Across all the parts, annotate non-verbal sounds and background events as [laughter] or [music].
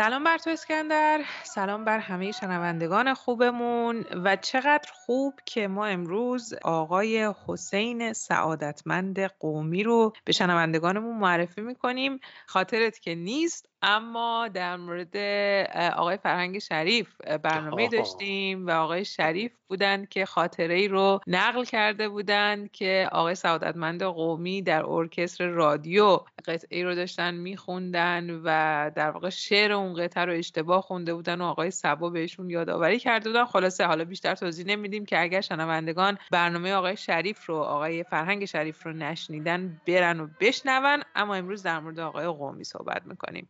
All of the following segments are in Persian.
سلام بر تو اسکندر. سلام بر همه شنوندگان خوبمون. و چقدر خوب که ما امروز آقای حسین سعادتمند قومی رو به شنوندگانمون معرفی می‌کنیم. خاطرت که نیست اما در مورد آقای فرهنگ شریف برنامه داشتیم و آقای شریف بودند که خاطره ای رو نقل کرده بودند که آقای سعادتمند قومی در ارکستر رادیو قطعه رو داشتن میخوندن و در واقع شعر اون قطعه رو اشتباه خونده بودن و آقای سبا بهشون یادآوری کرده بودن. خلاصه حالا بیشتر توضیح نمیدیم که اگر شنوندگان برنامه آقای شریف رو آقای فرهنگ شریف رو نشنیدن برن و بشنون. اما امروز در مورد آقای قومی صحبت می‌کنیم.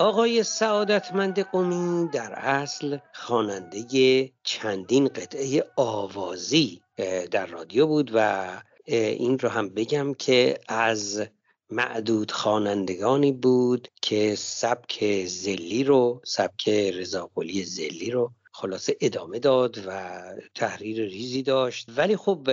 آقای سعادتمند قومی در اصل خواننده چندین قطعه آوازی در رادیو بود و این رو هم بگم که از معدود خوانندگانی بود که سبک زلی رو سبک رضاقلی زلی رو خلاصه ادامه داد و تحریر ریزی داشت. ولی خب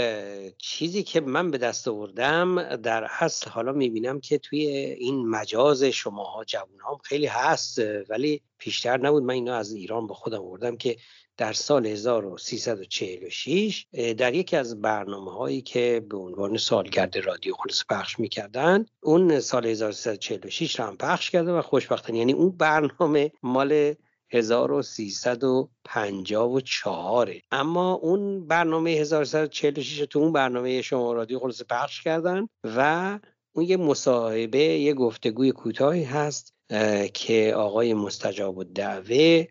چیزی که من به دست آوردم در اصل حالا می‌بینم که توی این مجاز شماها جوان هم خیلی هست ولی پیشتر نبود. من اینو از ایران با خودم آوردم که در سال 1346 در یکی از برنامه هایی که به عنوان سالگرد رادیو خلص پخش می‌کردن اون سال 1346 رو هم پخش کرده و خوشبختانه یعنی اون برنامه مال 1354 اما اون برنامه 1346 تو اون برنامه شما رادیو خلاصه پخش کردن و اون یه مصاحبه یه گفتگوی کوتاهی هست که آقای مستجاب الدعوه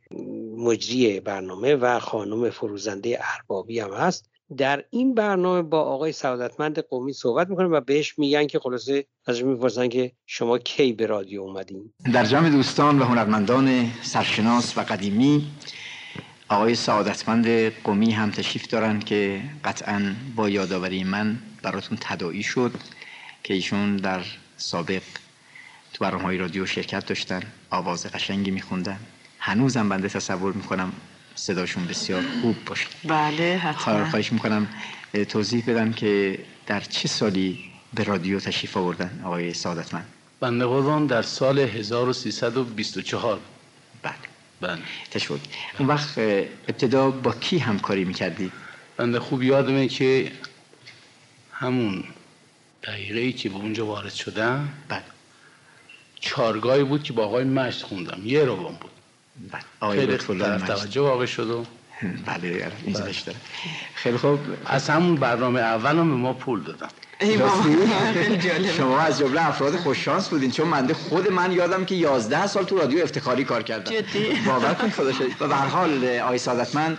مجری برنامه و خانم فروزنده اربابی هم هست. در این برنامه با آقای سعادتمند قومی صحبت می‌کنیم و بهش میگن که خلاصه ازش می‌پرسن که شما کی به رادیو اومدین؟ در جمع دوستان و هنرمندان سرشناس و قدیمی آقای سعادتمند قومی هم تشریف دارن که قطعا با یادآوری من براتون تداعی شد که ایشون در سابق تو برنامه های رادیو شرکت داشتن آواز قشنگی میخوندن. هنوزم بنده تصور می‌کنم صداشون بسیار خوب باشه. بله حتما. خواهش می‌کنم توضیح بدم که در چه سالی به رادیو تشریف آوردن آقای سعادتمند؟ بنده قربان در سال 1324 بله. بله. تشکر. اون وقت ابتدا با کی همکاری می‌کردی؟ بنده خوب یادمه که همون دقیقه ای که به اونجا وارد شدم بله. چارگاهی بود که با آقای مشت خوندم. یه روان بود. خیلی توجه واقع شد و بله اینجا داره خیلی خوب. از همون برنامه اول هم به ما پول دادن. شما از جمله افراد خوششانس بودین چون منده خود من یادم که 11 سال تو رادیو افتخاری کار کردم. باور کن خدا شد و به هر حال آقای سعادتمند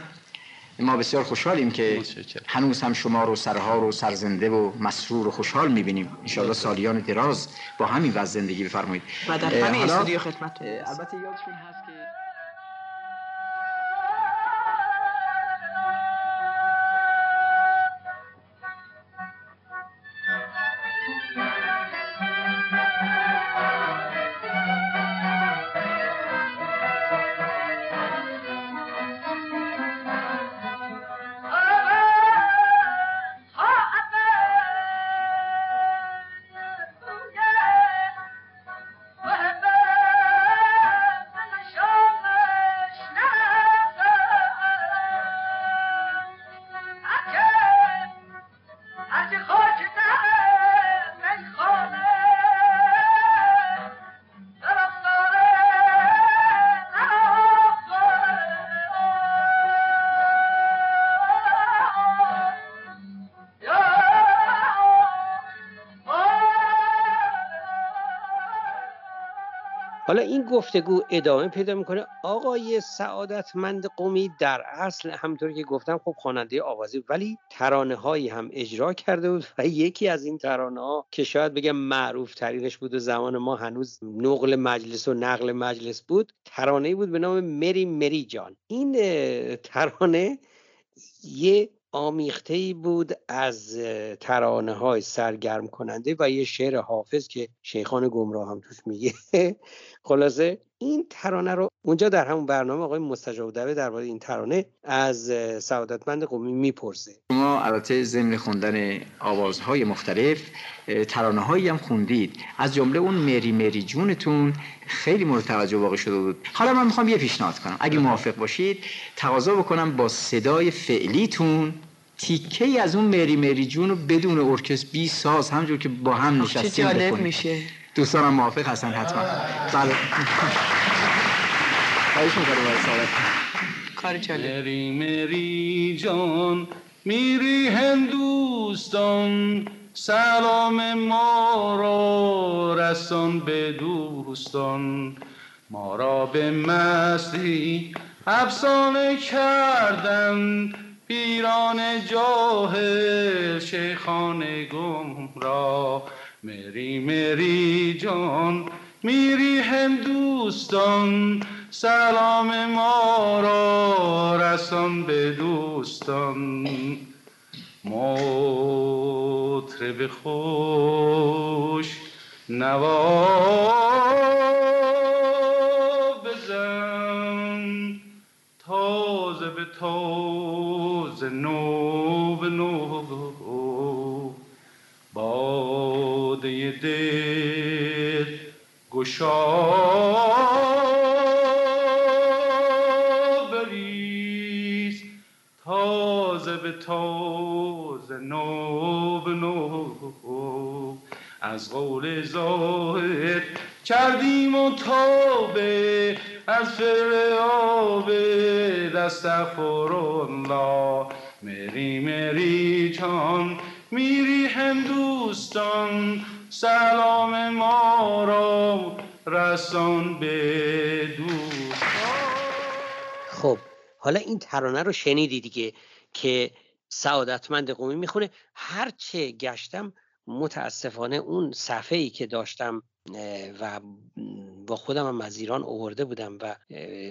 ما بسیار خوشحالیم که هنوز هم شما رو سرها رو سرزنده و مسرور و خوشحال می‌بینیم. انشاءالله سالیان دراز با همین وضع زندگی بفرمایید. و در همه استودیو خدمت البته یادشون هست حالا این گفتگو ادامه پیدا می‌کنه. آقای سعادتمند قومی در اصل همونطور که گفتم خب خواننده آوازی ولی ترانه هایی هم اجرا کرده بود و یکی از این ترانه ها که شاید بگم معروف ترینش بود و زمان ما هنوز نقل مجلس و نقل مجلس بود ترانه بود به نام مری مری جان. این ترانه یه آمیخته ای بود از ترانه های سرگرم کننده و یه شعر حافظ که شیخان گمراه هم توش میگه. [laughs] خلاصه این ترانه رو اونجا در همون برنامه آقای مستجاب در درباره این ترانه از سعادتمند قومی می‌پرسه. شما البته ضمن خوندن آوازهای مختلف ترانه هایی هم خوندید. از جمله اون مری مری جونتون خیلی مورد توجه واقع شده بود. حالا من می‌خوام یه پیشنهاد کنم. اگه موافق باشید تقاضا بکنم با صدای فعلیتون تیکه ای از اون مری مری جون رو بدون ارکستر بی ساز همجور که با هم نشستیم چه جالب میشه. دوستانم موافق هستن حتما. بله. کار جالب. مری مری جان میری هندوستان سلام ما را رسان به دوستان. ما را به مستی افسانه کردند پیران جاهل شیخان گم را مری مری جان میری هندوستان سلام ما را رسان به دوستان. مطرب خوش نوا نو به نو باده دل تازه به تازه نو به نو از قول ظاهر کردیم و تابه از فر دست الله جان میری هندوستان سلام ما را رسان به خب حالا این ترانه رو شنیدی دیگه که سعادتمند قومی می‌خونه. هرچه گشتم متاسفانه اون صفحه ای که داشتم و با خودم هم از ایران آورده بودم و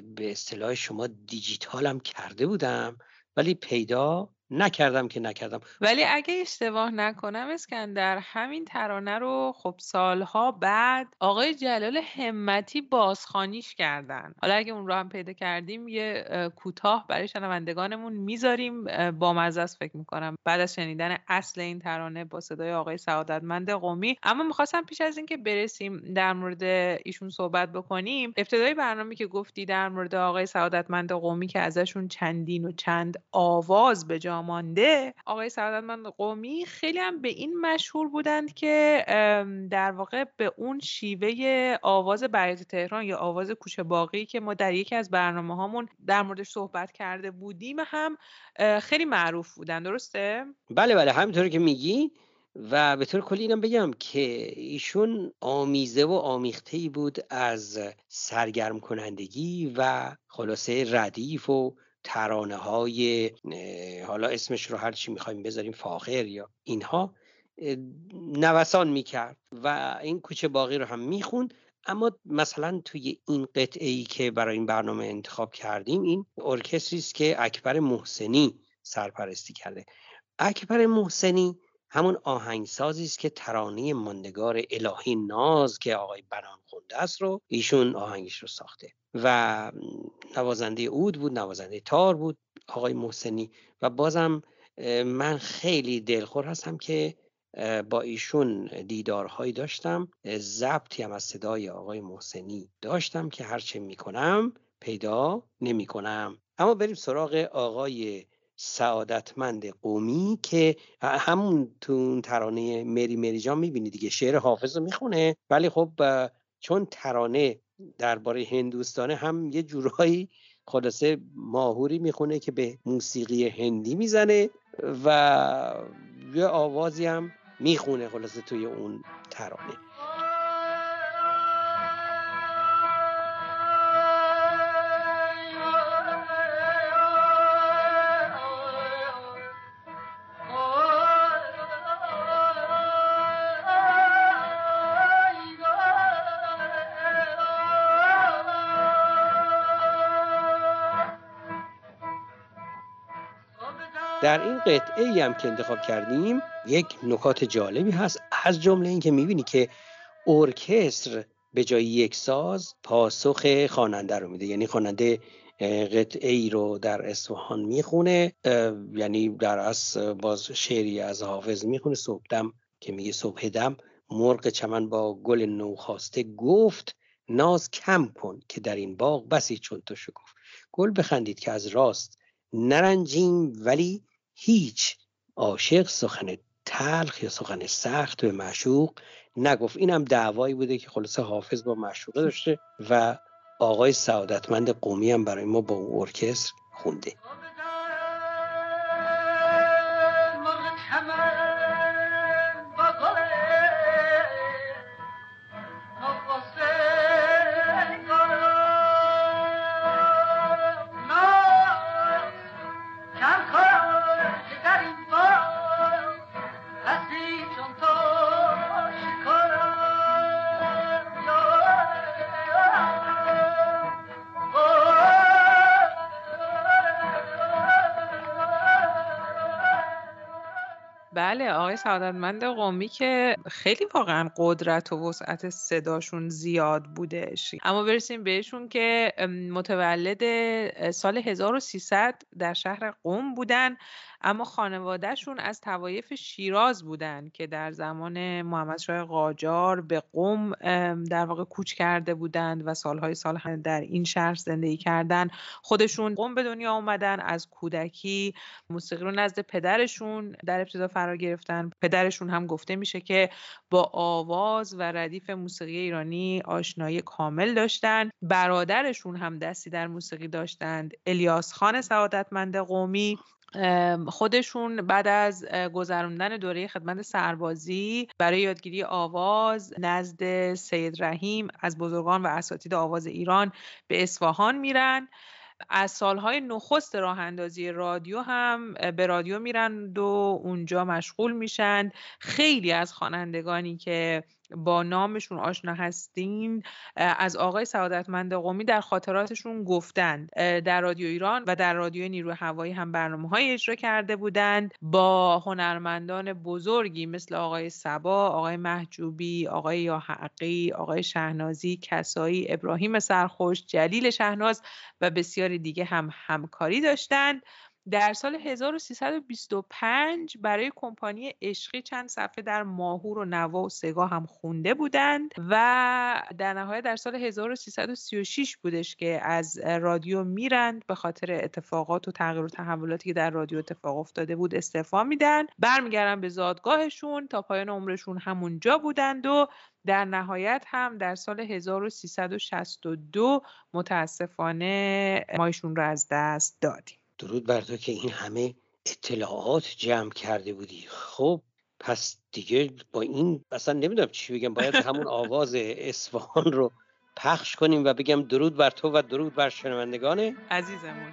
به اصطلاح شما دیجیتالم کرده بودم ولی پیدا نکردم که نکردم. ولی اگه اشتباه نکنم اسکندر همین ترانه رو خب سالها بعد آقای جلال همتی بازخانیش کردن. حالا اگه اون رو هم پیدا کردیم یه کوتاه برای شنوندگانمون می‌ذاریم. با مزه فکر می‌کنم. بعد از شنیدن اصل این ترانه با صدای آقای سعادتمند قومی. اما می‌خواستم پیش از اینکه برسیم در مورد ایشون صحبت بکنیم ابتدای برنامه که گفتی در مورد آقای سعادتمند قومی که ازشون چندین و چند آواز به مانده آقای سعادتمند قومی خیلی هم به این مشهور بودند که در واقع به اون شیوه آواز بیات تهران یا آواز کوچه باقی که ما در یکی از برنامه هامون در موردش صحبت کرده بودیم هم خیلی معروف بودن. درسته؟ بله بله. همینطور که میگی و به طور کلی اینم بگم که ایشون آمیزه و آمیخته ای بود از سرگرم کنندگی و خلاصه ردیف و ترانه های حالا اسمش رو هر چی می‌خوایم بذاریم فاخر یا اینها نوسان می‌کرد و این کوچه باقی رو هم می‌خوند. اما مثلا توی این قطعه ای که برای این برنامه انتخاب کردیم این ارکستری است که اکبر محسنی سرپرستی کرده. اکبر محسنی همون آهنگسازی است که ترانه ماندگار الهی ناز که آقای بنان خونده است رو ایشون آهنگش رو ساخته. و نوازنده اود بود نوازنده تار بود آقای محسنی. و بازم من خیلی دلخور هستم که با ایشون دیدارهایی داشتم. ضبطی هم از صدای آقای محسنی داشتم که هرچه می‌کنم پیدا نمی‌کنم. اما بریم سراغ آقای سعادتمند قومی که همون تو ترانه مری مری جان می‌بینی دیگه. شعر حافظ رو می‌خونه. ولی خب چون ترانه درباره هندوستانه هم یه جورایی خلاصه ماهوری می‌خونه که به موسیقی هندی می‌زنه و یه آوازی هم می‌خونه خلاصه توی اون ترانه. در این قطعه ای هم که انتخاب کردیم یک نکات جالبی هست. از جمله اینکه می‌بینی که ارکستر به جای یک ساز پاسخ خواننده رو میده. یعنی خواننده قطعه ای رو در اصفهان می‌خونه یعنی در از باز شعری از حافظ می‌خونه. صبح که میگه صبح دم مرغ چمن با گل نوخاسته گفت ناز کم کن که در این باغ بسی چون تو شکفت. گل بخندید که از راست نرنجیم ولی هیچ. عاشق سخن تلخ یا سخن سخت به معشوق نگفت. اینم دعوایی بوده که خلاصه حافظ با معشوقه داشته و آقای سعادتمند قومی هم برای ما با ارکستر خونده. بله آقای سعادتمند قومی که خیلی واقعا قدرت و وسعت صداشون زیاد بودش اما برسیم بهشون که متولد سال 1300 در شهر قوم بودن. اما خانوادهشون از توایف شیراز بودن که در زمان محمد شاه قاجار به قوم در واقع کوچ کرده بودند و سالهای سال در این شهر زندگی کردن. خودشون قوم به دنیا آمدن از کودکی موسیقی رو نزد پدرشون در ابتدا فرا گرفتن. پدرشون هم گفته میشه که با آواز و ردیف موسیقی ایرانی آشنایی کامل داشتن. برادرشون هم دستی در موسیقی داشتند. الیاس خان سعادتمند قومی. خودشون بعد از گذراندن دوره خدمت سربازی برای یادگیری آواز نزد سید رحیم از بزرگان و اساتید آواز ایران به اصفهان میرن. از سالهای نخست راه اندازی رادیو هم به رادیو میرند و اونجا مشغول میشن. خیلی از خوانندگانی که با نامشون آشنا هستیم از آقای سعادتمند قومی در خاطراتشون گفتند در رادیو ایران و در رادیو نیروی هوایی هم برنامه های اجرا کرده بودند با هنرمندان بزرگی مثل آقای سبا، آقای محجوبی، آقای یاحقی، آقای شهنازی، کسایی، ابراهیم سرخوش، جلیل شهناز و بسیاری دیگه هم همکاری داشتند. در سال 1325 برای کمپانی عشقی چند صفحه در ماهور و نوا و سگاه هم خونده بودند و در نهایت در سال 1336 بودش که از رادیو میرند به خاطر اتفاقات و تغییر و تحولاتی که در رادیو اتفاق افتاده بود استعفا میدن. برمیگردن به زادگاهشون تا پایان عمرشون همونجا بودند و در نهایت هم در سال 1362 متاسفانه مایشون رو از دست دادیم. درود بر تو که این همه اطلاعات جمع کرده بودی. خب پس دیگه با این اصلا نمی‌دونم چی بگم. باید همون آواز اصفهان رو پخش کنیم و بگم درود بر تو و درود بر شنوندگان عزیزمون.